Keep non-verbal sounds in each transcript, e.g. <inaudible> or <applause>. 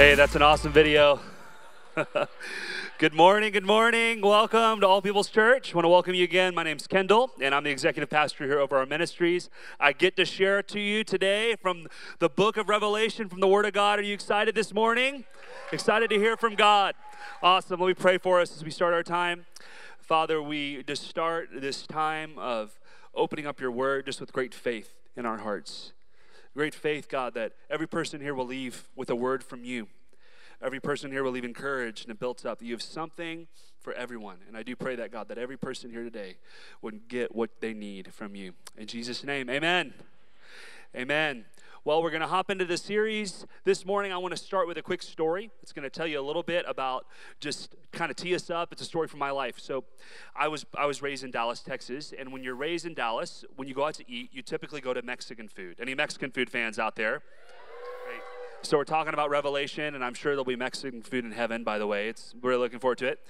Hey, that's an awesome video. <laughs> good morning, good morning. Welcome to All People's Church. I want to welcome you again. My name's Kendall, and I'm the executive pastor here over our ministries. I get to share to you today from the book of Revelation, from the Word of God. Are you excited this morning? Excited to hear from God. Awesome. Let me pray for us as we start our time. Father, we just start this time of opening up your Word just with great faith in our hearts great faith, God, that every person here will leave with a word from you. Every person here will leave encouraged and built up. You have something for everyone. And I do pray that, God, that every person here today would get what they need from you. In Jesus' name, amen. Amen. Well, we're going to hop into the series this morning. I want to start with a quick story. It's going to tell you a little bit about just kind of tee us up. It's a story from my life. So, I was I was raised in Dallas, Texas, and when you're raised in Dallas, when you go out to eat, you typically go to Mexican food. Any Mexican food fans out there? Great. So we're talking about Revelation, and I'm sure there'll be Mexican food in heaven. By the way, it's we're looking forward to it.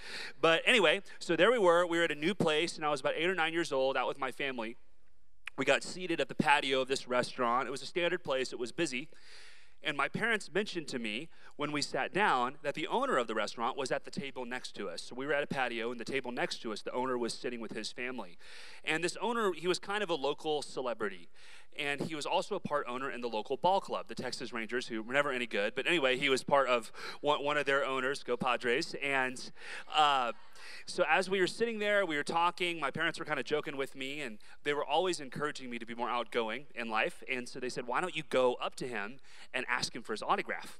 But anyway, so there we were. We were at a new place, and I was about eight or nine years old, out with my family we got seated at the patio of this restaurant. It was a standard place, it was busy. And my parents mentioned to me when we sat down that the owner of the restaurant was at the table next to us. So we were at a patio, and the table next to us, the owner was sitting with his family. And this owner, he was kind of a local celebrity. And he was also a part owner in the local ball club, the Texas Rangers, who were never any good. But anyway, he was part of one, one of their owners, Go Padres. And, uh, so as we were sitting there, we were talking. My parents were kind of joking with me, and they were always encouraging me to be more outgoing in life. And so they said, "Why don't you go up to him and ask him for his autograph?"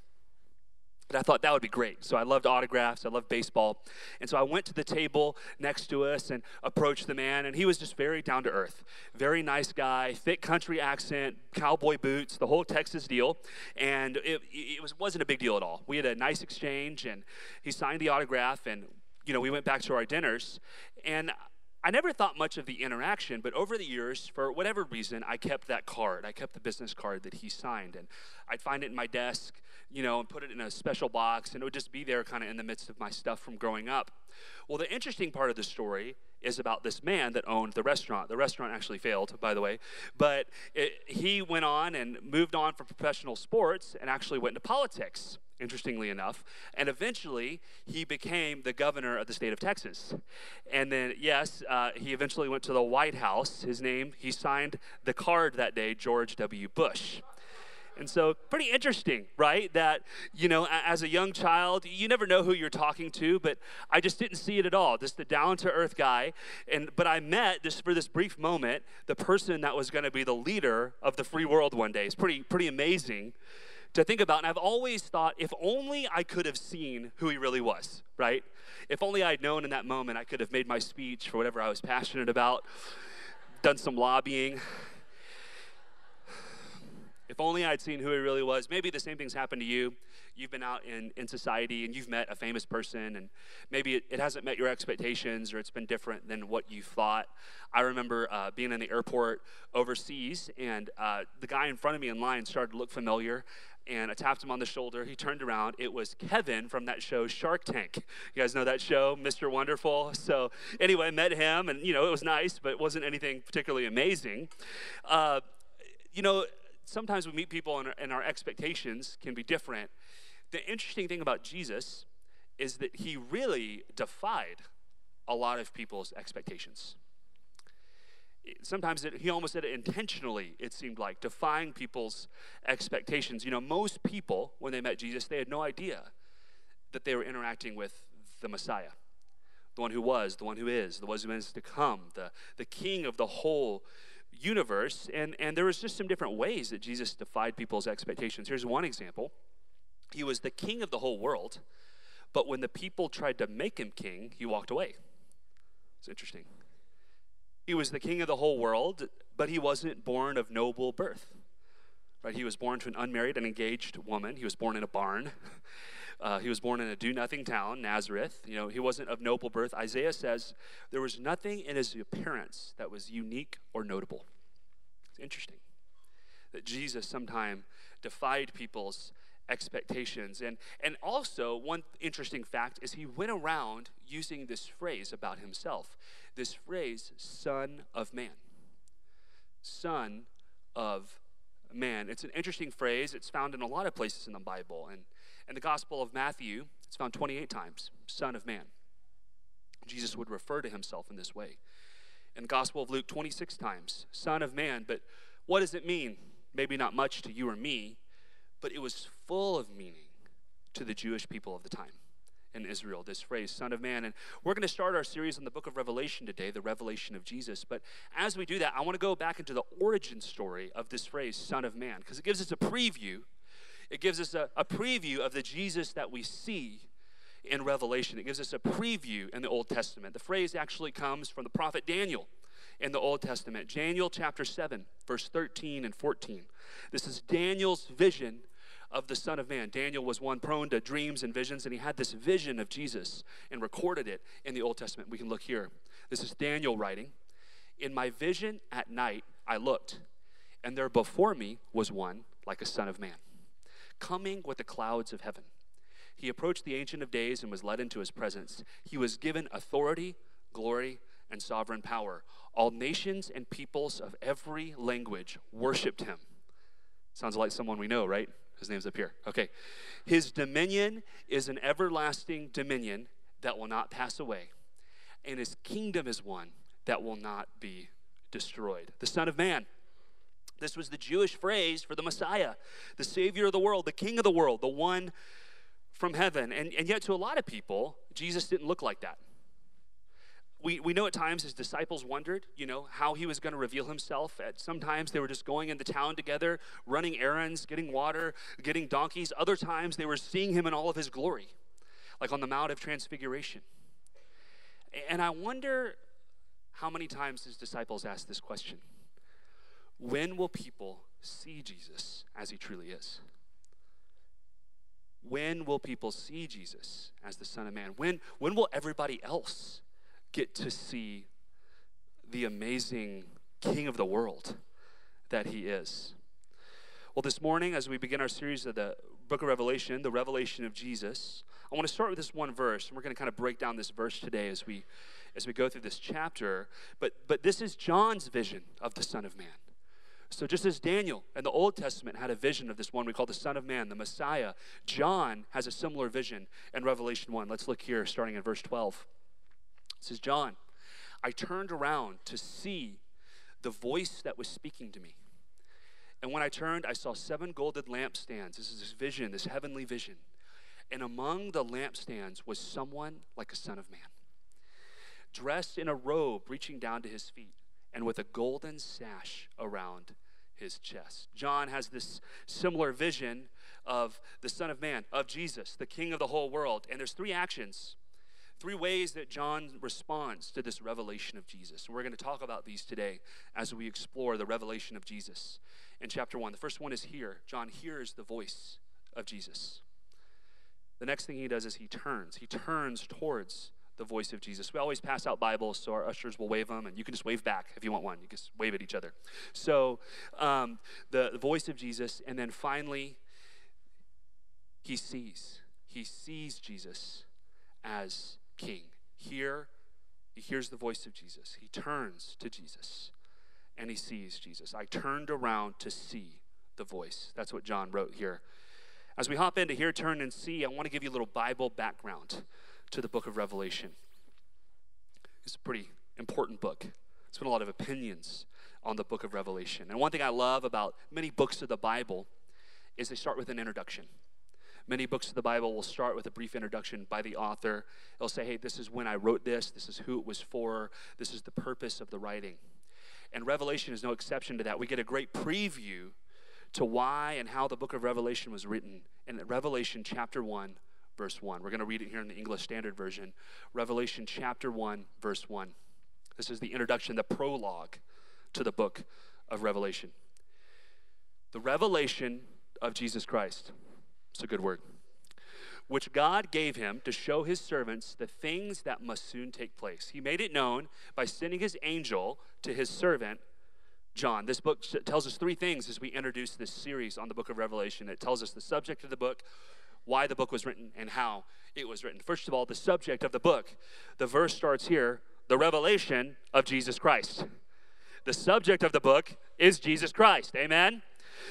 And I thought that would be great. So I loved autographs, I loved baseball. And so I went to the table next to us and approached the man, and he was just very down to earth. Very nice guy, thick country accent, cowboy boots, the whole Texas deal. And it, it was, wasn't a big deal at all. We had a nice exchange, and he signed the autograph, and you know, we went back to our dinners, and I never thought much of the interaction, but over the years, for whatever reason, I kept that card. I kept the business card that he signed, and I'd find it in my desk, you know, and put it in a special box, and it would just be there kind of in the midst of my stuff from growing up. Well, the interesting part of the story is about this man that owned the restaurant. The restaurant actually failed, by the way, but it, he went on and moved on from professional sports and actually went into politics interestingly enough. And eventually, he became the governor of the state of Texas. And then, yes, uh, he eventually went to the White House. His name, he signed the card that day, George W. Bush. And so, pretty interesting, right? That, you know, as a young child, you never know who you're talking to, but I just didn't see it at all. Just the down to earth guy. And, but I met, just for this brief moment, the person that was going to be the leader of the free world one day. It's pretty, pretty amazing to think about. And I've always thought, if only I could have seen who he really was, right? If only I'd known in that moment, I could have made my speech for whatever I was passionate about, done some lobbying. If only I'd seen who he really was. Maybe the same things happened to you. You've been out in, in society and you've met a famous person, and maybe it, it hasn't met your expectations or it's been different than what you thought. I remember uh, being in the airport overseas, and uh, the guy in front of me in line started to look familiar and I tapped him on the shoulder. He turned around. It was Kevin from that show Shark Tank. You guys know that show, Mr. Wonderful? So, anyway, I met him, and, you know, it was nice, but it wasn't anything particularly amazing. Uh, you know, sometimes we meet people and our, and our expectations can be different. The interesting thing about Jesus is that he really defied a lot of people's expectations sometimes it, he almost did it intentionally, it seemed like, defying people's expectations. You know, most people, when they met Jesus, they had no idea that they were interacting with the Messiah, the one who was, the one who is, the one who is to come, the, the king of the whole universe. And, and there was just some different ways that Jesus defied people's expectations. Here's one example He was the king of the whole world, but when the people tried to make him king, he walked away. It's interesting. He was the king of the whole world, but he wasn't born of noble birth. Right? He was born to an unmarried and engaged woman. He was born in a barn. <laughs> Uh, he was born in a do nothing town, Nazareth. You know, he wasn't of noble birth. Isaiah says there was nothing in his appearance that was unique or notable. It's interesting that Jesus sometime defied people's expectations. And, and also, one interesting fact is he went around using this phrase about himself this phrase, Son of Man. Son of man. It's an interesting phrase. It's found in a lot of places in the Bible. And, In the Gospel of Matthew, it's found 28 times Son of Man. Jesus would refer to himself in this way. In the Gospel of Luke, 26 times Son of Man. But what does it mean? Maybe not much to you or me, but it was full of meaning to the Jewish people of the time in Israel, this phrase, Son of Man. And we're going to start our series on the book of Revelation today, the revelation of Jesus. But as we do that, I want to go back into the origin story of this phrase, Son of Man, because it gives us a preview. It gives us a, a preview of the Jesus that we see in Revelation. It gives us a preview in the Old Testament. The phrase actually comes from the prophet Daniel in the Old Testament. Daniel chapter 7, verse 13 and 14. This is Daniel's vision of the Son of Man. Daniel was one prone to dreams and visions, and he had this vision of Jesus and recorded it in the Old Testament. We can look here. This is Daniel writing. In my vision at night, I looked, and there before me was one like a Son of Man, coming with the clouds of heaven. He approached the Ancient of Days and was led into his presence. He was given authority, glory, and sovereign power. All nations and peoples of every language worshiped him. Sounds like someone we know, right? His name's up here. Okay. His dominion is an everlasting dominion that will not pass away, and his kingdom is one that will not be destroyed. The Son of Man. This was the Jewish phrase for the Messiah, the Savior of the world, the King of the world, the one from heaven. And, and yet, to a lot of people, Jesus didn't look like that we, we know at times his disciples wondered, you know, how he was going to reveal himself. At sometimes they were just going into town together, running errands, getting water, getting donkeys. Other times they were seeing him in all of his glory, like on the Mount of Transfiguration. And I wonder how many times his disciples asked this question When will people see Jesus as he truly is? When will people see Jesus as the Son of Man? When, when will everybody else get to see the amazing King of the world that he is. Well, this morning, as we begin our series of the book of Revelation, the revelation of Jesus, I want to start with this one verse, and we're going to kind of break down this verse today as we as we go through this chapter. But but this is John's vision of the Son of Man. So just as Daniel in the Old Testament had a vision of this one we call the Son of Man, the Messiah, John has a similar vision in Revelation 1. Let's look here, starting in verse 12. It says, John, I turned around to see the voice that was speaking to me. And when I turned, I saw seven golden lampstands. This is this vision, this heavenly vision. And among the lampstands was someone like a son of man, dressed in a robe reaching down to his feet, and with a golden sash around his chest. John has this similar vision of the Son of Man, of Jesus, the King of the whole world. And there's three actions Three ways that John responds to this revelation of Jesus. And we're going to talk about these today as we explore the revelation of Jesus in chapter 1. The first one is here. John hears the voice of Jesus. The next thing he does is he turns. He turns towards the voice of Jesus. We always pass out Bibles, so our ushers will wave them, and you can just wave back if you want one. You just wave at each other. So, um, the, the voice of Jesus, and then finally, he sees. He sees Jesus as king. Here, he hears the voice of Jesus. He turns to Jesus and he sees Jesus. I turned around to see the voice. That's what John wrote here. As we hop into here, turn and see, I want to give you a little Bible background to the book of Revelation. It's a pretty important book. There's been a lot of opinions on the book of Revelation. And one thing I love about many books of the Bible is they start with an introduction. Many books of the Bible will start with a brief introduction by the author. It'll say, hey, this is when I wrote this, this is who it was for, this is the purpose of the writing. And Revelation is no exception to that. We get a great preview to why and how the book of Revelation was written in Revelation chapter 1, verse 1. We're going to read it here in the English Standard Version. Revelation chapter 1, verse 1. This is the introduction, the prologue to the book of Revelation. The revelation of Jesus Christ. It's a good word. Which God gave him to show his servants the things that must soon take place. He made it known by sending his angel to his servant, John. This book tells us three things as we introduce this series on the book of Revelation. It tells us the subject of the book, why the book was written, and how it was written. First of all, the subject of the book. The verse starts here the revelation of Jesus Christ. The subject of the book is Jesus Christ. Amen?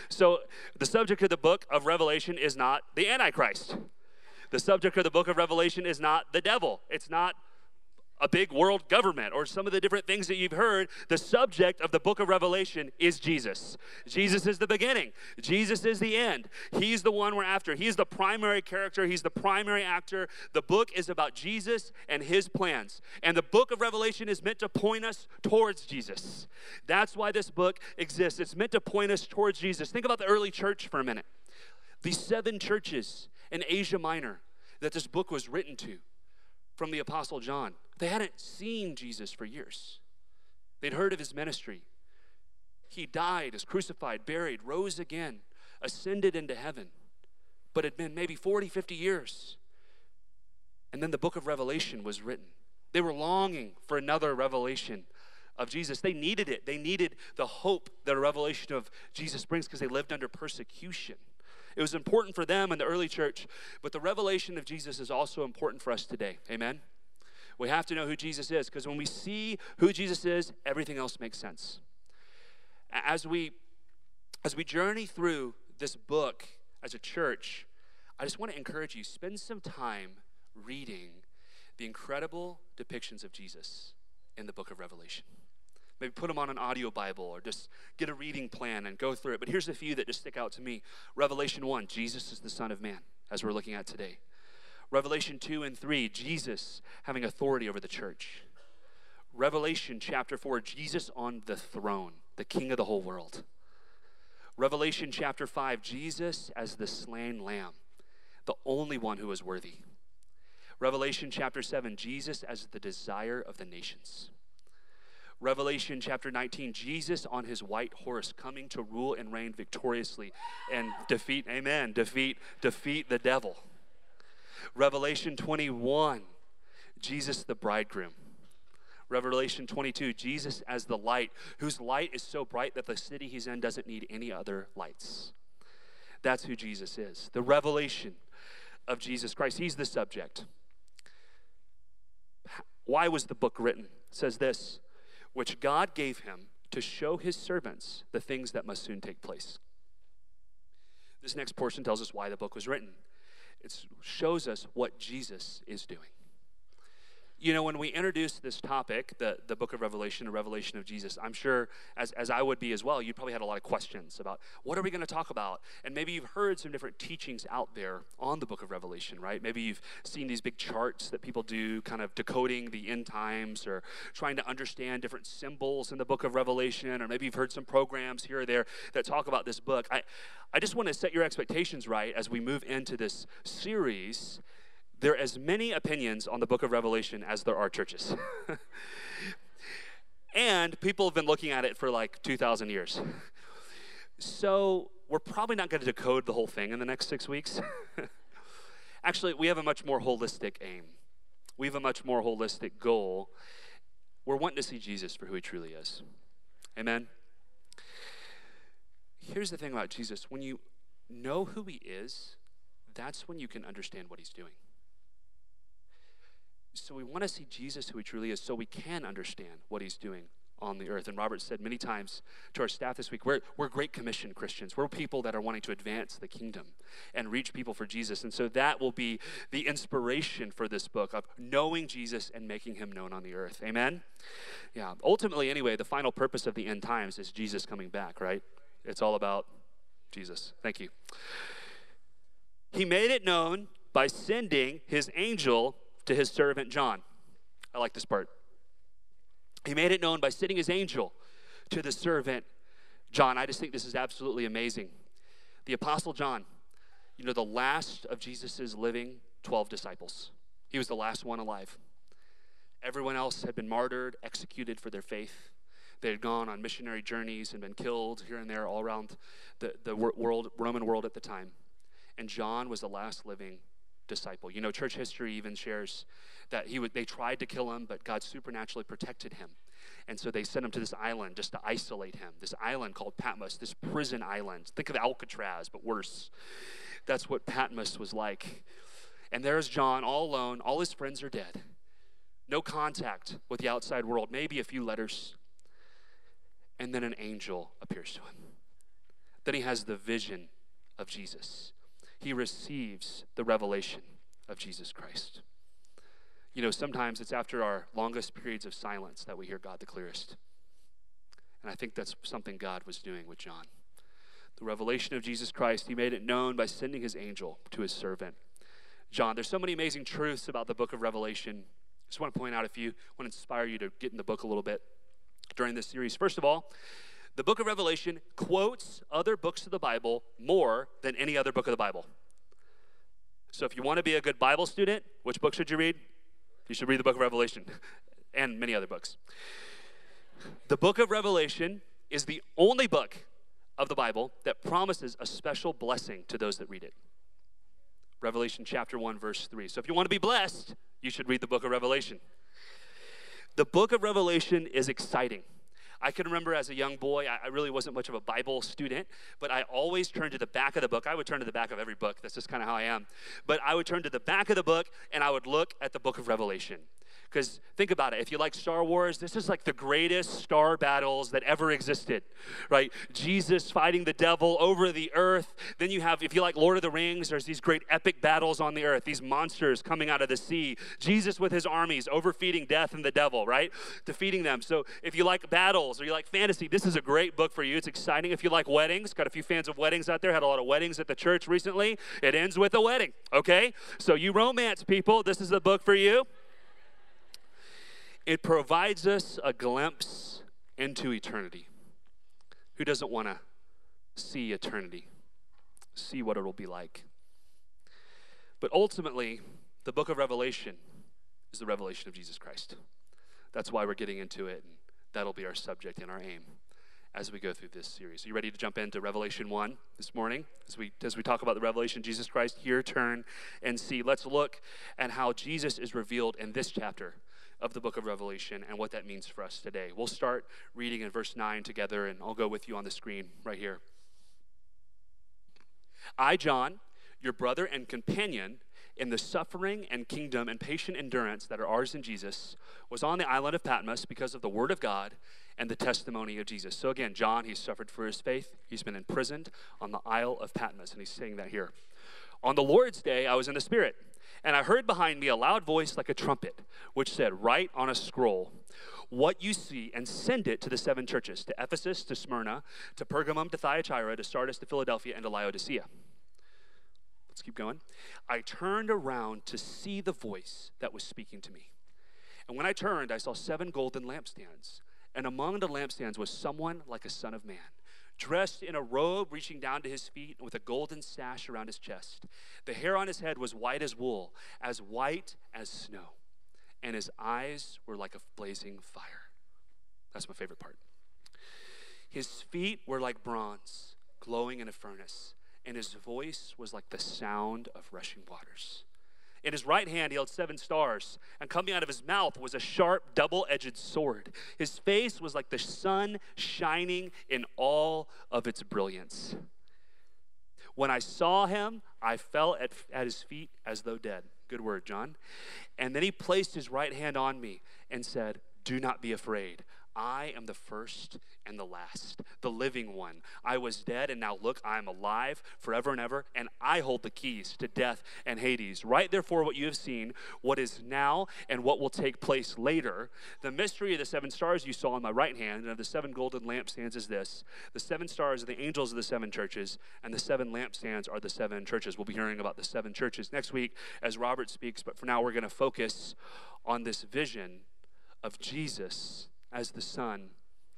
So, the subject of the book of Revelation is not the Antichrist. The subject of the book of Revelation is not the devil. It's not a big world government or some of the different things that you've heard, the subject of the book of Revelation is Jesus. Jesus is the beginning, Jesus is the end. He's the one we're after. He's the primary character, He's the primary actor. The book is about Jesus and His plans. And the book of Revelation is meant to point us towards Jesus. That's why this book exists. It's meant to point us towards Jesus. Think about the early church for a minute. These seven churches in Asia Minor that this book was written to from the Apostle John. They hadn't seen Jesus for years, they'd heard of his ministry. He died, is crucified, buried, rose again, ascended into heaven. But had been maybe 40, 50 years. And then the book of Revelation was written. They were longing for another revelation of Jesus. They needed it. They needed the hope that a revelation of Jesus brings because they lived under persecution. It was important for them in the early church, but the revelation of Jesus is also important for us today. Amen? We have to know who Jesus is because when we see who Jesus is, everything else makes sense. As we as we journey through this book as a church, I just want to encourage you spend some time reading the incredible depictions of Jesus in the book of Revelation. Maybe put them on an audio Bible or just get a reading plan and go through it. But here's a few that just stick out to me Revelation 1, Jesus is the Son of Man, as we're looking at today. Revelation 2 and 3, Jesus having authority over the church. Revelation chapter 4, Jesus on the throne, the King of the whole world. Revelation chapter 5, Jesus as the slain lamb, the only one who is worthy. Revelation chapter 7, Jesus as the desire of the nations. Revelation chapter 19, Jesus on his white horse coming to rule and reign victoriously and defeat, amen, defeat, defeat the devil. Revelation 21, Jesus the bridegroom. Revelation 22, Jesus as the light, whose light is so bright that the city he's in doesn't need any other lights. That's who Jesus is. The revelation of Jesus Christ. He's the subject. Why was the book written? It says this which God gave him to show his servants the things that must soon take place. This next portion tells us why the book was written. It shows us what Jesus is doing. You know, when we introduced this topic, the, the book of Revelation, the revelation of Jesus, I'm sure, as, as I would be as well, you probably had a lot of questions about what are we going to talk about? And maybe you've heard some different teachings out there on the book of Revelation, right? Maybe you've seen these big charts that people do, kind of decoding the end times or trying to understand different symbols in the book of Revelation, or maybe you've heard some programs here or there that talk about this book. I, I just want to set your expectations right as we move into this series there are as many opinions on the book of Revelation as there are churches. <laughs> and people have been looking at it for like 2,000 years. So we're probably not going to decode the whole thing in the next six weeks. <laughs> Actually, we have a much more holistic aim. We have a much more holistic goal. We're wanting to see Jesus for who he truly is. Amen? Here's the thing about Jesus when you know who he is, that's when you can understand what he's doing. So we want to see Jesus who he truly is so we can understand what he's doing on the earth. And Robert said many times to our staff this week, we're, we're Great Commission Christians. We're people that are wanting to advance the kingdom and reach people for Jesus. And so that will be the inspiration for this book of knowing Jesus and making him known on the earth. Amen? Yeah. Ultimately, anyway, the final purpose of the end times is Jesus coming back, right? It's all about Jesus. Thank you. He made it known by sending his angel to his servant John. I like this part. He made it known by sending his angel to the servant John. I just think this is absolutely amazing. The Apostle John, you know, the last of Jesus' living 12 disciples, he was the last one alive. Everyone else had been martyred, executed for their faith. They had gone on missionary journeys and been killed here and there all around the, the world, Roman world at the time. And John was the last living disciple. You know, church history even shares that he would, they tried to kill him, but God supernaturally protected him. And so they sent him to this island just to isolate him. This island called Patmos, this prison island. Think of Alcatraz, but worse. That's what Patmos was like. And there's John all alone. All his friends are dead. No contact with the outside world, maybe a few letters. And then an angel appears to him. Then he has the vision of Jesus. He receives the revelation of Jesus Christ. You know, sometimes it's after our longest periods of silence that we hear God the clearest. And I think that's something God was doing with John. The revelation of Jesus Christ, he made it known by sending his angel to his servant. John, there's so many amazing truths about the book of Revelation. I just want to point out a few, want to inspire you to get in the book a little bit during this series. First of all, the book of Revelation quotes other books of the Bible more than any other book of the Bible. So if you want to be a good Bible student, which book should you read? You should read the book of Revelation <laughs> and many other books. The book of Revelation is the only book of the Bible that promises a special blessing to those that read it. Revelation chapter 1, verse 3. So if you want to be blessed, you should read the book of Revelation. The book of Revelation is exciting. I can remember as a young boy, I really wasn't much of a Bible student, but I always turned to the back of the book. I would turn to the back of every book. That's just kind of how I am. But I would turn to the back of the book and I would look at the book of Revelation. Because think about it. If you like Star Wars, this is like the greatest star battles that ever existed, right? Jesus fighting the devil over the earth. Then you have, if you like Lord of the Rings, there's these great epic battles on the earth, these monsters coming out of the sea. Jesus with his armies overfeeding death and the devil, right? Defeating them. So if you like battles or you like fantasy, this is a great book for you. It's exciting. If you like weddings, got a few fans of weddings out there, had a lot of weddings at the church recently. It ends with a wedding, okay? So you romance people, this is the book for you. It provides us a glimpse into eternity. Who doesn't want to see eternity? See what it'll be like. But ultimately, the book of Revelation is the revelation of Jesus Christ. That's why we're getting into it, and that'll be our subject and our aim as we go through this series. Are you ready to jump into Revelation 1 this morning? As we as we talk about the revelation of Jesus Christ, here turn and see. Let's look at how Jesus is revealed in this chapter of the book of Revelation and what that means for us today. We'll start reading in verse 9 together, and I'll go with you on the screen right here. I, John, your brother and companion in the suffering and kingdom and patient endurance that are ours in Jesus, was on the island of Patmos because of the word of God and the testimony of Jesus. So again, John, he's suffered for his faith. He's been imprisoned on the Isle of Patmos, and he's saying that here. On the Lord's day, I was in the Spirit and I heard behind me a loud voice like a trumpet, which said, Write on a scroll what you see and send it to the seven churches to Ephesus, to Smyrna, to Pergamum, to Thyatira, to Sardis, to Philadelphia, and to Laodicea. Let's keep going. I turned around to see the voice that was speaking to me. And when I turned, I saw seven golden lampstands. And among the lampstands was someone like a son of man dressed in a robe reaching down to his feet with a golden sash around his chest. The hair on his head was white as wool, as white as snow, and his eyes were like a blazing fire. That's my favorite part. His feet were like bronze, glowing in a furnace, and his voice was like the sound of rushing waters. In his right hand, he held seven stars, and coming out of his mouth was a sharp, double edged sword. His face was like the sun shining in all of its brilliance. When I saw him, I fell at, at his feet as though dead. Good word, John. And then he placed his right hand on me and said, Do not be afraid. I am the first and the last, the living one. I was dead, and now look, I am alive forever and ever, and I hold the keys to death and Hades. Write therefore what you have seen, what is now, and what will take place later. The mystery of the seven stars you saw in my right hand and of the seven golden lampstands is this the seven stars are the angels of the seven churches, and the seven lampstands are the seven churches. We'll be hearing about the seven churches next week as Robert speaks, but for now, we're going to focus on this vision of Jesus as the Son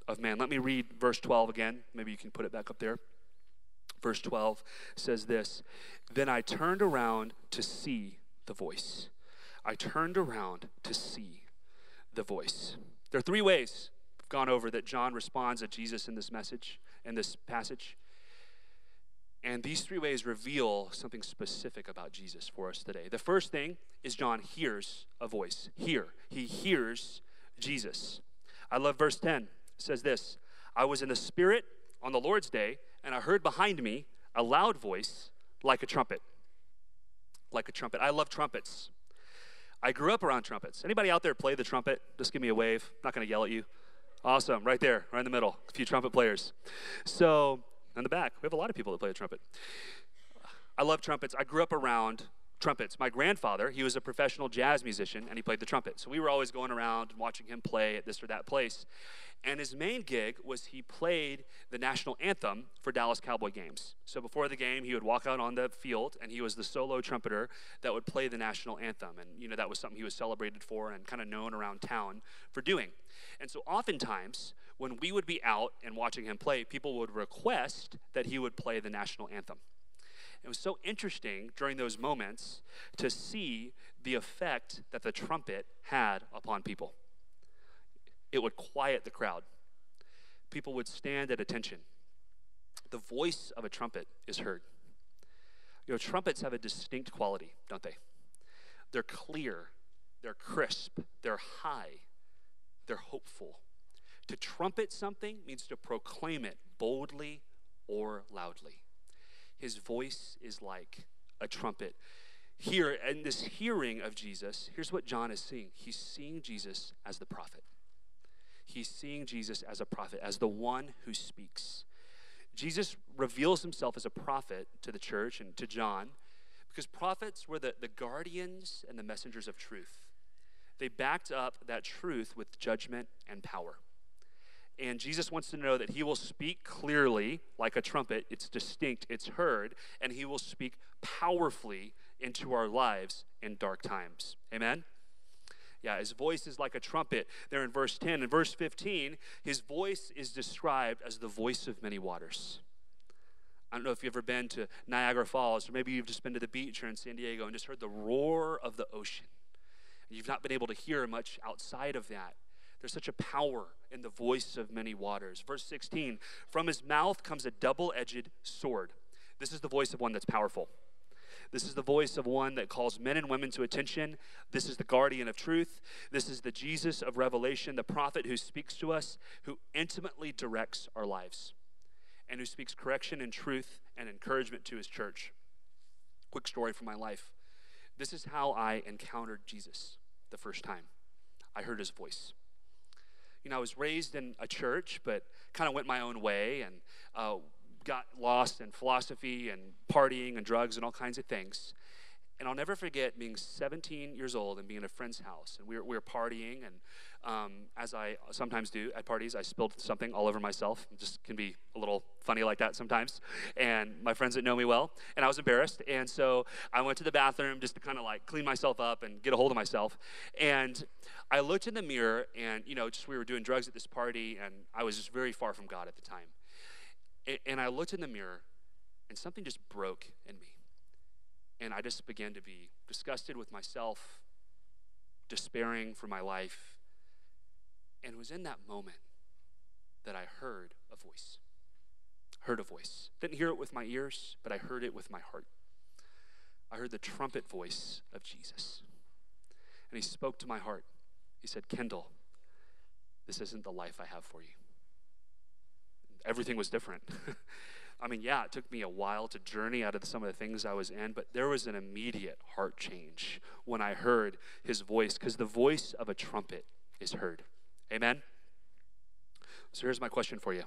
of Man. Let me read verse 12 again. Maybe you can put it back up there. Verse 12 says this Then I turned around to see the voice. I turned around to see the voice. There are three ways I've gone over that John responds to Jesus in this message, in this passage. And these three ways reveal something specific about Jesus for us today. The first thing is John hears a voice. Hear. He hears Jesus. I love verse 10. It says this I was in the Spirit on the Lord's day, and I heard behind me a loud voice like a trumpet. Like a trumpet. I love trumpets. I grew up around trumpets. Anybody out there play the trumpet? Just give me a wave. I'm not going to yell at you. Awesome. Right there, right in the middle. A few trumpet players. So, in the back. We have a lot of people that play the trumpet. I love trumpets. I grew up around trumpets. My grandfather, he was a professional jazz musician and he played the trumpet. So we were always going around and watching him play at this or that place. And his main gig was he played the national anthem for Dallas Cowboy games. So before the game, he would walk out on the field and he was the solo trumpeter that would play the national anthem. And, you know, that was something he was celebrated for and kind of known around town for doing. And so oftentimes, when we would be out and watching him play, people would request that he would play the national anthem. It was so interesting during those moments to see the effect that the trumpet had upon people. It would quiet the crowd, people would stand at attention. The voice of a trumpet is heard. You know, trumpets have a distinct quality, don't they? They're clear, they're crisp, they're high, they're hopeful. To trumpet something means to proclaim it boldly or loudly. His voice is like a trumpet. Here, in this hearing of Jesus, here's what John is seeing he's seeing Jesus as the prophet. He's seeing Jesus as a prophet, as the one who speaks. Jesus reveals himself as a prophet to the church and to John because prophets were the, the guardians and the messengers of truth. They backed up that truth with judgment and power. And Jesus wants to know that he will speak clearly like a trumpet. It's distinct, it's heard, and he will speak powerfully into our lives in dark times. Amen? Yeah, his voice is like a trumpet there in verse 10. In verse 15, his voice is described as the voice of many waters. I don't know if you've ever been to Niagara Falls, or maybe you've just been to the beach or in San Diego and just heard the roar of the ocean. You've not been able to hear much outside of that. There's such a power in the voice of many waters. Verse 16 From his mouth comes a double edged sword. This is the voice of one that's powerful. This is the voice of one that calls men and women to attention. This is the guardian of truth. This is the Jesus of Revelation, the prophet who speaks to us, who intimately directs our lives, and who speaks correction and truth and encouragement to his church. Quick story from my life. This is how I encountered Jesus the first time. I heard his voice you know, I was raised in a church, but kind of went my own way and uh, got lost in philosophy and partying and drugs and all kinds of things. And I'll never forget being 17 years old and being at a friend's house. And we were, we were partying. And um, as I sometimes do at parties, I spilled something all over myself. It just can be a little funny like that sometimes. And my friends that know me well. And I was embarrassed. And so I went to the bathroom just to kind of like clean myself up and get a hold of myself. And I looked in the mirror and, you know, just we were doing drugs at this party. And I was just very far from God at the time. And I looked in the mirror and something just broke in me. And I just began to be disgusted with myself, despairing for my life. And it was in that moment that I heard a voice. Heard a voice. Didn't hear it with my ears, but I heard it with my heart. I heard the trumpet voice of Jesus. And he spoke to my heart. He said, Kendall, this isn't the life I have for you. Everything was different. <laughs> I mean, yeah, it took me a while to journey out of some of the things I was in, but there was an immediate heart change when I heard his voice, because the voice of a trumpet is heard. Amen? So here's my question for you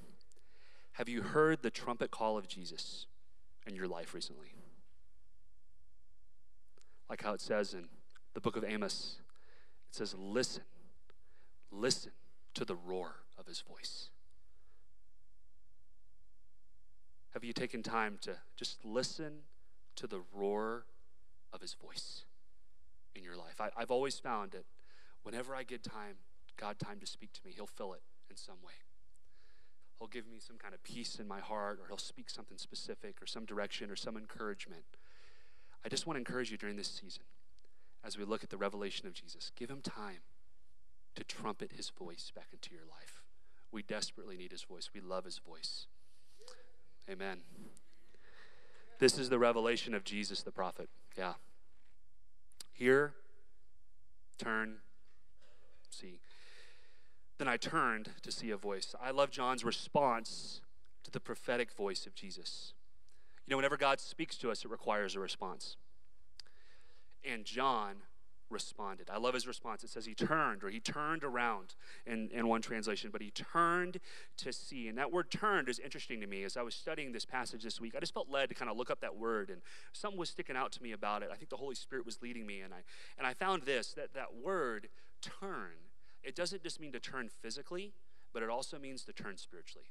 Have you heard the trumpet call of Jesus in your life recently? Like how it says in the book of Amos, it says, Listen, listen to the roar of his voice. Have you taken time to just listen to the roar of his voice in your life? I, have always found that whenever I get time, God time to speak to me, he'll fill it in some way. He'll give me some kind of peace in my heart, or he'll speak something specific, or some direction, or some encouragement. I just want to encourage you during this season as we look at the revelation of Jesus. Give him time to trumpet his voice back into your life. We desperately need his voice. We love his voice. Amen. This is the revelation of Jesus the prophet. Yeah. Hear, turn, see. Then I turned to see a voice. I love John's response to the prophetic voice of Jesus. You know, whenever God speaks to us, it requires a response. And John responded. I love his response. It says he turned or he turned around in, in one translation, but he turned to see. And that word turned is interesting to me. As I was studying this passage this week, I just felt led to kind of look up that word and something was sticking out to me about it. I think the Holy Spirit was leading me and I and I found this that that word turn, it doesn't just mean to turn physically, but it also means to turn spiritually.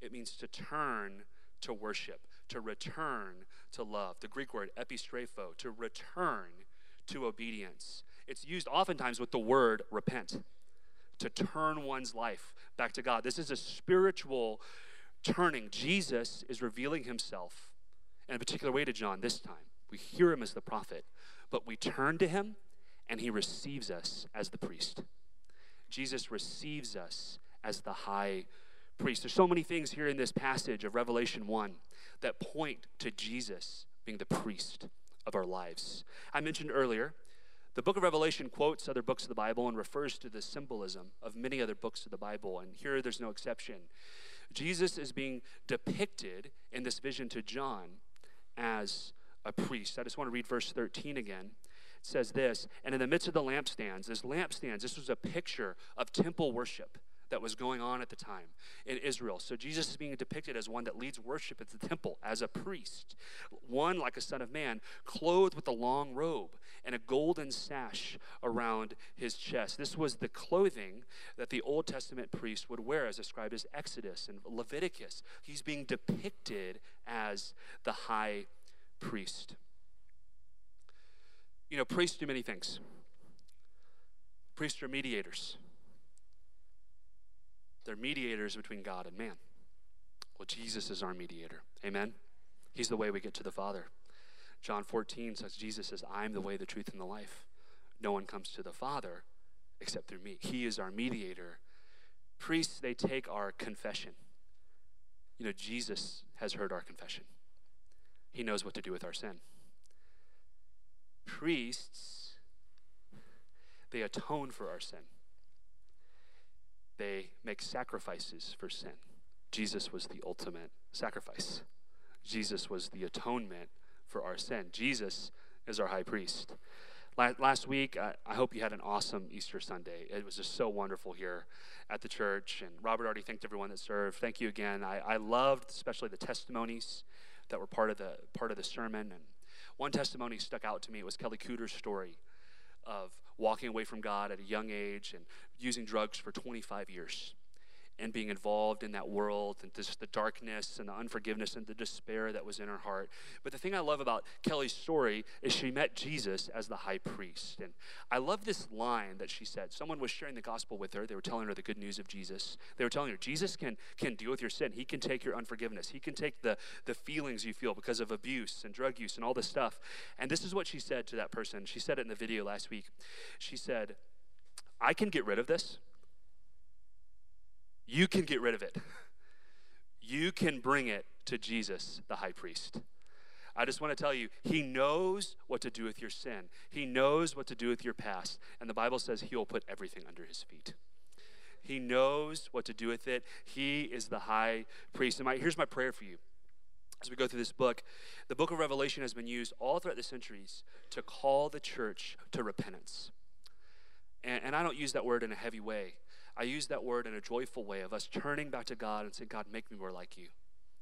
It means to turn to worship, to return to love. The Greek word epistrepho, to return to obedience. It's used oftentimes with the word repent, to turn one's life back to God. This is a spiritual turning. Jesus is revealing himself in a particular way to John this time. We hear him as the prophet, but we turn to him and he receives us as the priest. Jesus receives us as the high priest. There's so many things here in this passage of Revelation 1 that point to Jesus being the priest of our lives. I mentioned earlier, the book of Revelation quotes other books of the Bible and refers to the symbolism of many other books of the Bible, and here there's no exception. Jesus is being depicted in this vision to John as a priest. I just want to read verse 13 again. It says this, and in the midst of the lampstands, this lampstands, this was a picture of temple worship that was going on at the time in Israel. So Jesus is being depicted as one that leads worship at the temple as a priest, one like a son of man, clothed with a long robe and a golden sash around his chest. This was the clothing that the Old Testament priest would wear, as described as Exodus and Leviticus. He's being depicted as the high priest. You know, priests do many things. Priests are mediators. They're mediators between God and man. Well, Jesus is our mediator. Amen? He's the way we get to the Father. John 14 says, Jesus says, I'm the way, the truth, and the life. No one comes to the Father except through me. He is our mediator. Priests, they take our confession. You know, Jesus has heard our confession, He knows what to do with our sin. Priests, they atone for our sin they make sacrifices for sin. Jesus was the ultimate sacrifice. Jesus was the atonement for our sin. Jesus is our high priest. Last week, I hope you had an awesome Easter Sunday. It was just so wonderful here at the church. And Robert already thanked everyone that served. Thank you again. I, I loved especially the testimonies that were part of the part of the sermon. And one testimony stuck out to me. It was Kelly Cooter's story of walking away from God at a young age and using drugs for 25 years and being involved in that world and just the darkness and the unforgiveness and the despair that was in her heart. But the thing I love about Kelly's story is she met Jesus as the high priest. And I love this line that she said. Someone was sharing the gospel with her. They were telling her the good news of Jesus. They were telling her, Jesus can, can deal with your sin. He can take your unforgiveness. He can take the, the feelings you feel because of abuse and drug use and all this stuff. And this is what she said to that person. She said it in the video last week. She said, I can get rid of this. You can get rid of it. You can bring it to Jesus, the high priest. I just want to tell you, he knows what to do with your sin. He knows what to do with your past. And the Bible says he will put everything under his feet. He knows what to do with it. He is the high priest. And my, here's my prayer for you as we go through this book. The book of Revelation has been used all throughout the centuries to call the church to repentance. And, and I don't use that word in a heavy way. I use that word in a joyful way of us turning back to God and saying, God, make me more like you.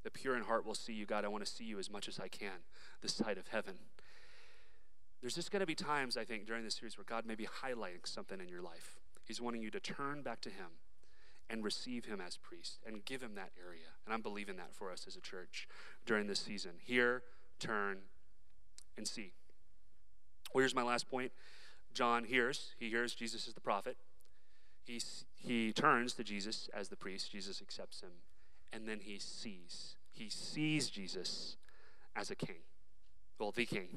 The pure in heart will see you, God. I want to see you as much as I can this side of heaven. There's just going to be times, I think, during this series where God may be highlighting something in your life. He's wanting you to turn back to Him and receive Him as priest and give Him that area. And I'm believing that for us as a church during this season. Hear, turn, and see. Well, here's my last point. John hears, he hears Jesus is the prophet. He, he turns to Jesus as the priest. Jesus accepts him. And then he sees. He sees Jesus as a king. Well, the king.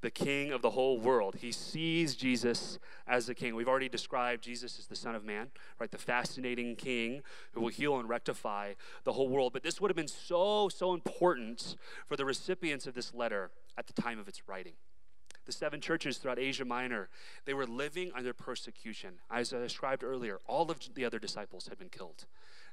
The king of the whole world. He sees Jesus as the king. We've already described Jesus as the Son of Man, right? The fascinating king who will heal and rectify the whole world. But this would have been so, so important for the recipients of this letter at the time of its writing the seven churches throughout Asia Minor, they were living under persecution. As I described earlier, all of the other disciples had been killed.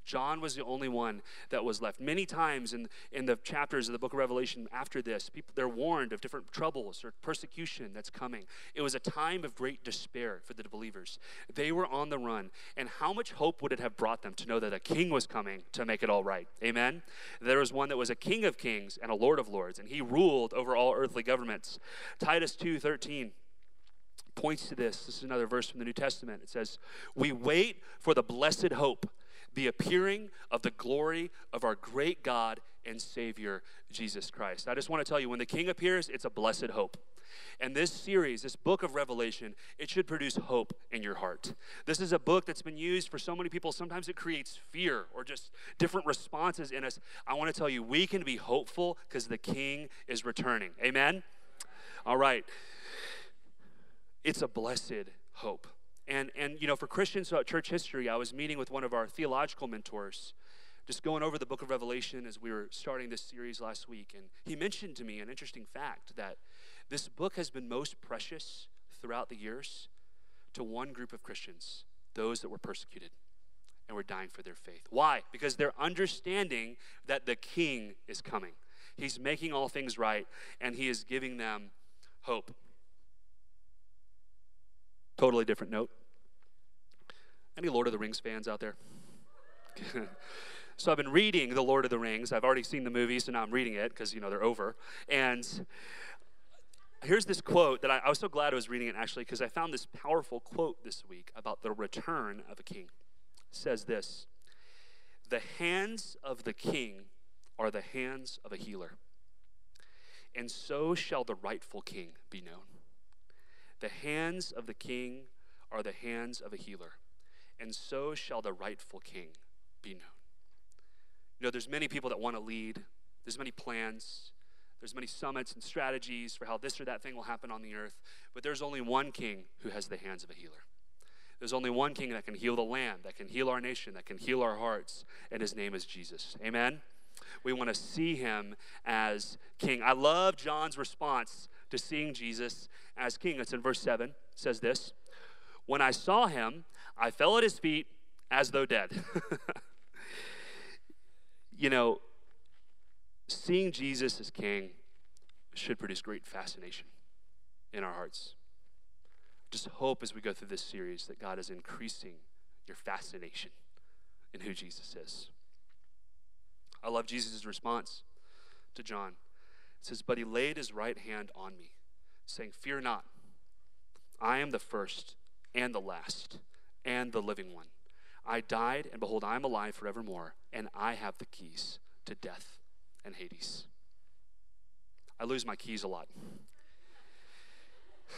John was the only one that was left. Many times in, in the chapters of the book of Revelation after this, people, they're warned of different troubles or persecution that's coming. It was a time of great despair for the believers. They were on the run. And how much hope would it have brought them to know that a king was coming to make it all right? Amen? There was one that was a king of kings and a lord of lords, and he ruled over all earthly governments. Titus 2 13 points to this. This is another verse from the New Testament. It says, We wait for the blessed hope, the appearing of the glory of our great God and Savior, Jesus Christ. I just want to tell you, when the King appears, it's a blessed hope. And this series, this book of Revelation, it should produce hope in your heart. This is a book that's been used for so many people. Sometimes it creates fear or just different responses in us. I want to tell you, we can be hopeful because the King is returning. Amen? All right. It's a blessed hope. And, and you know, for Christians throughout church history, I was meeting with one of our theological mentors, just going over the book of Revelation as we were starting this series last week. And he mentioned to me an interesting fact that this book has been most precious throughout the years to one group of Christians, those that were persecuted and were dying for their faith. Why? Because they're understanding that the king is coming. He's making all things right, and he is giving them hope. Totally different note. Any Lord of the Rings fans out there? <laughs> so I've been reading The Lord of the Rings. I've already seen the movie, so now I'm reading it because, you know, they're over. And here's this quote that I, I was so glad I was reading it actually because I found this powerful quote this week about the return of a king. It says this The hands of the king are the hands of a healer, and so shall the rightful king be known. The hands of the king are the hands of a healer, and so shall the rightful king be known. You know, there's many people that want to lead, there's many plans, there's many summits and strategies for how this or that thing will happen on the earth, but there's only one king who has the hands of a healer. There's only one king that can heal the land, that can heal our nation, that can heal our hearts, and his name is Jesus. Amen? We want to see him as king. I love John's response to seeing Jesus as king. It's in verse 7. It says this When I saw him, I fell at his feet as though dead. <laughs> you know, seeing Jesus as king should produce great fascination in our hearts. Just hope as we go through this series that God is increasing your fascination in who Jesus is. I love Jesus' response to John. It says, But he laid his right hand on me, saying, Fear not, I am the first and the last and the living one. I died, and behold, I am alive forevermore, and I have the keys to death and Hades. I lose my keys a lot. <sighs>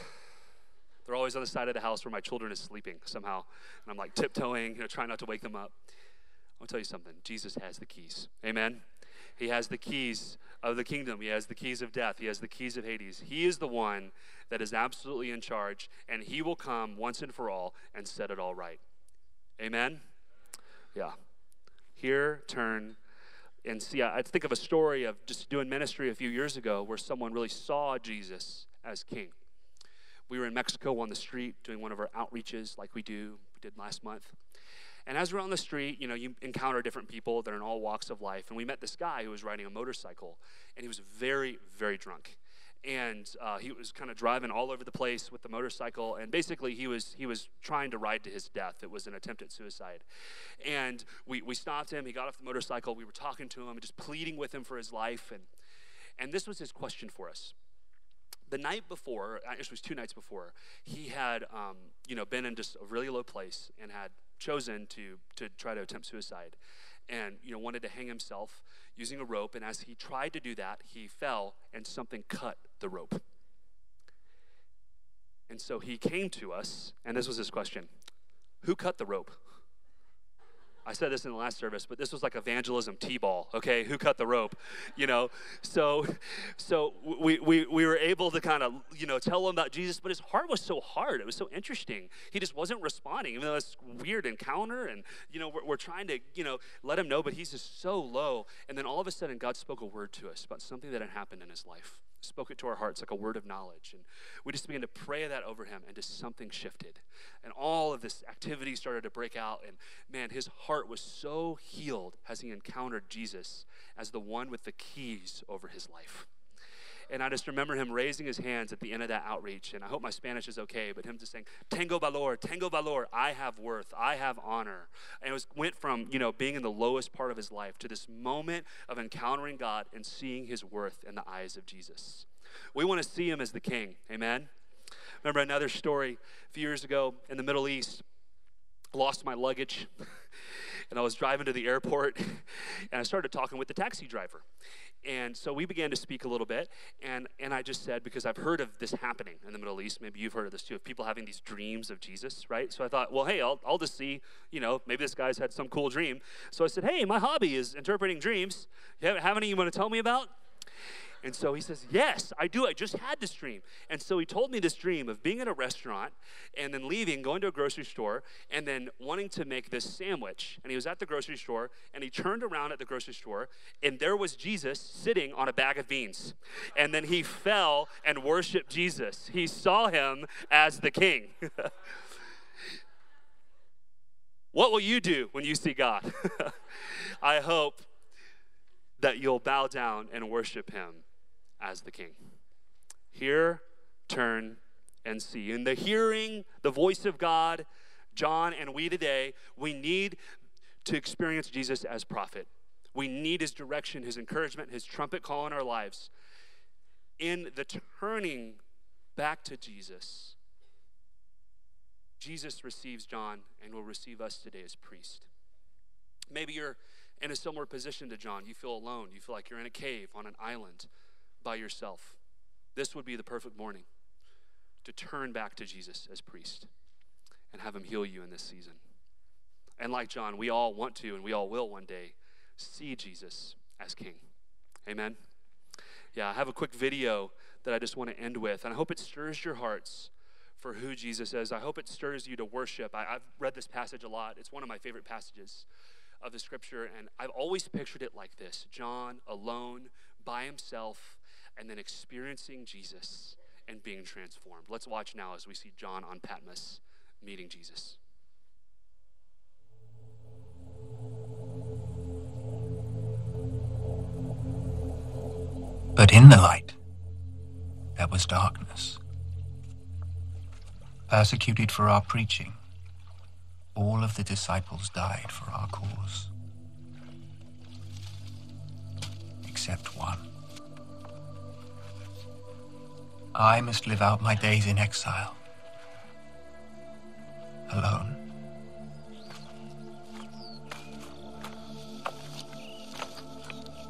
They're always on the side of the house where my children is sleeping somehow. And I'm like tiptoeing, you know, trying not to wake them up. I'll tell you something. Jesus has the keys. Amen. He has the keys of the kingdom. He has the keys of death. He has the keys of Hades. He is the one that is absolutely in charge, and He will come once and for all and set it all right. Amen? Yeah. Here, turn and see. I think of a story of just doing ministry a few years ago where someone really saw Jesus as king. We were in Mexico on the street doing one of our outreaches like we do, we did last month. And as we're on the street, you know, you encounter different people that are in all walks of life. And we met this guy who was riding a motorcycle, and he was very, very drunk. And uh, he was kind of driving all over the place with the motorcycle, and basically he was he was trying to ride to his death. It was an attempt at suicide, and we we stopped him. He got off the motorcycle. We were talking to him just pleading with him for his life, and and this was his question for us the night before, actually it was two nights before, he had, um, you know, been in just a really low place and had chosen to, to try to attempt suicide. And you know wanted to hang himself using a rope and as he tried to do that he fell and something cut the rope. And so he came to us and this was his question who cut the rope I said this in the last service, but this was like evangelism T-ball, okay? Who cut the rope, you know? So, so we, we, we were able to kind of, you know, tell him about Jesus, but his heart was so hard. It was so interesting. He just wasn't responding, even though it's weird encounter. And, you know, we're, we're trying to, you know, let him know, but he's just so low. And then all of a sudden, God spoke a word to us about something that had happened in his life spoke it to our hearts like a word of knowledge. And we just began to pray that over him, and just something shifted. And all of this activity started to break out. And man, his heart was so healed as he encountered Jesus as the one with the keys over his life. And I just remember him raising his hands at the end of that outreach. And I hope my Spanish is okay, but him just saying, Tengo valor, tengo valor, I have worth, I have honor. And it was, went from, you know, being in the lowest part of his life to this moment of encountering God and seeing his worth in the eyes of Jesus. We want to see him as the king. Amen. Remember another story a few years ago in the Middle East, lost my luggage. <laughs> and I was driving to the airport <laughs> and I started talking with the taxi driver. And so we began to speak a little bit. And, and I just said, because I've heard of this happening in the Middle East, maybe you've heard of this too, of people having these dreams of Jesus, right? So I thought, well, hey, I'll, I'll just see, you know, maybe this guy's had some cool dream. So I said, hey, my hobby is interpreting dreams. You have, have any you want to tell me about? And so he says, Yes, I do. I just had this dream. And so he told me this dream of being in a restaurant and then leaving, going to a grocery store, and then wanting to make this sandwich. And he was at the grocery store and he turned around at the grocery store and there was Jesus sitting on a bag of beans. And then he fell and worshiped Jesus. He saw him as the king. <laughs> what will you do when you see God? <laughs> I hope that you'll bow down and worship him as the king. Hear, turn, and see. In the hearing the voice of God, John and we today, we need to experience Jesus as prophet. We need his direction, his encouragement, his trumpet call in our lives. In the turning back to Jesus, Jesus receives John and will receive us today as priest. Maybe you're in a similar position to John. You feel alone. You feel like you're in a cave on an island by yourself. This would be the perfect morning to turn back to Jesus as priest and have him heal you in this season. And like John, we all want to and we all will one day see Jesus as king. Amen. Yeah, I have a quick video that I just want to end with, and I hope it stirs your hearts for who Jesus is. I hope it stirs you to worship. I, have read this passage a lot, it's one of my favorite passages of the scripture, and I've always pictured it like this John alone by himself and then experiencing Jesus and being transformed. Let's watch now as we see John on Patmos meeting Jesus. But in the light, there was darkness. Persecuted for our preaching, all of the disciples died for our cause. Except one. I must live out my days in exile. Alone.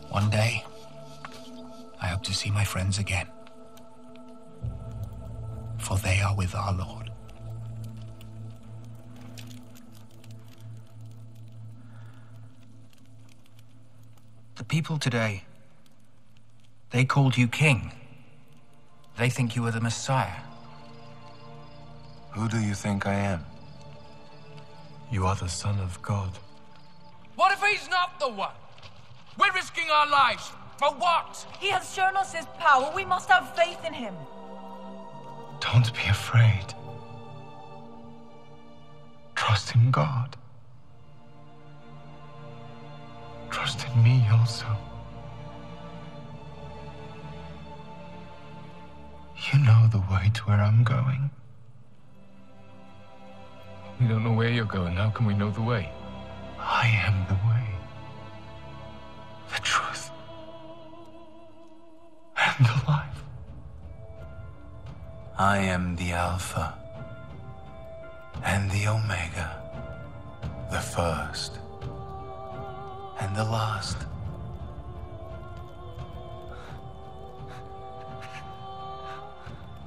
One day, I hope to see my friends again. For they are with our Lord. The people today, they called you king. They think you are the Messiah. Who do you think I am? You are the Son of God. What if he's not the one? We're risking our lives. For what? He has shown us his power. We must have faith in him. Don't be afraid. Trust in God. Trust in me also. You know the way to where I'm going. We don't know where you're going. How can we know the way? I am the way, the truth, and the life. I am the Alpha and the Omega, the first and the last.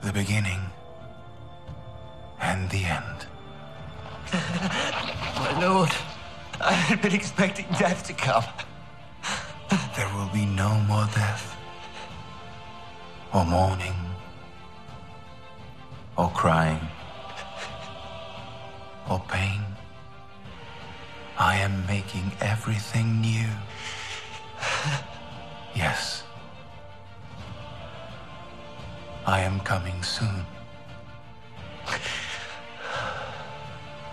The beginning and the end. <laughs> My lord, I had been expecting death to come. There will be no more death, or mourning, or crying, or pain. I am making everything new. Yes. I am coming soon.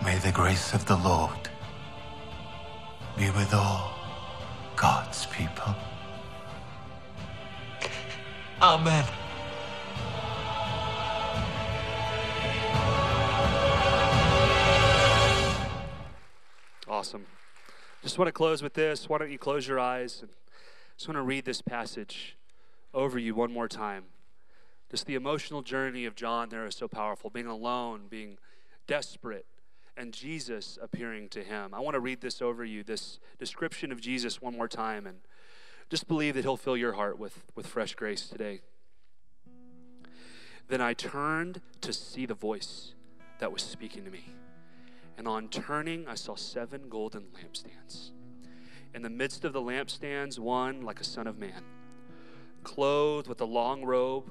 May the grace of the Lord be with all God's people. Amen. Awesome. Just want to close with this. Why don't you close your eyes and just want to read this passage over you one more time. Just the emotional journey of John there is so powerful. Being alone, being desperate, and Jesus appearing to him. I want to read this over you, this description of Jesus one more time, and just believe that he'll fill your heart with, with fresh grace today. Then I turned to see the voice that was speaking to me. And on turning, I saw seven golden lampstands. In the midst of the lampstands, one like a son of man, clothed with a long robe,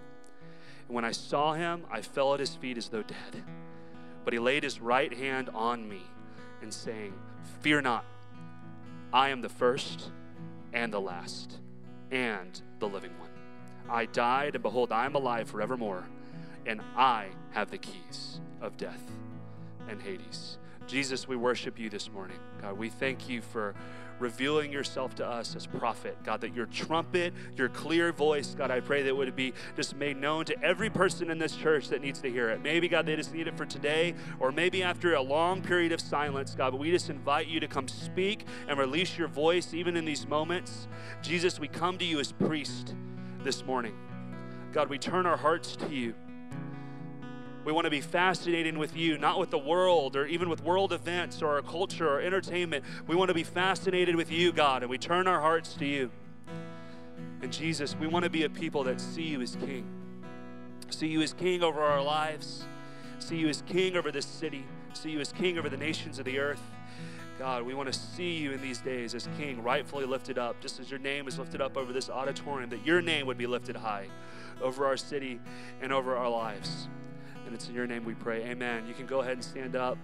And when I saw him, I fell at his feet as though dead. But he laid his right hand on me and saying, Fear not, I am the first and the last and the living one. I died, and behold, I am alive forevermore, and I have the keys of death and Hades. Jesus, we worship you this morning. God, we thank you for revealing yourself to us as prophet. God, that your trumpet, your clear voice, God, I pray that it would be just made known to every person in this church that needs to hear it. Maybe, God, they just need it for today, or maybe after a long period of silence, God, but we just invite you to come speak and release your voice even in these moments. Jesus, we come to you as priest this morning. God, we turn our hearts to you. We want to be fascinating with you, not with the world or even with world events or our culture or entertainment. We want to be fascinated with you, God, and we turn our hearts to you. And Jesus, we want to be a people that see you as King. See you as King over our lives. See you as King over this city. See you as King over the nations of the earth. God, we want to see you in these days as King, rightfully lifted up, just as your name is lifted up over this auditorium, that your name would be lifted high over our city and over our lives. And it's in your name we pray. Amen. You can go ahead and stand up.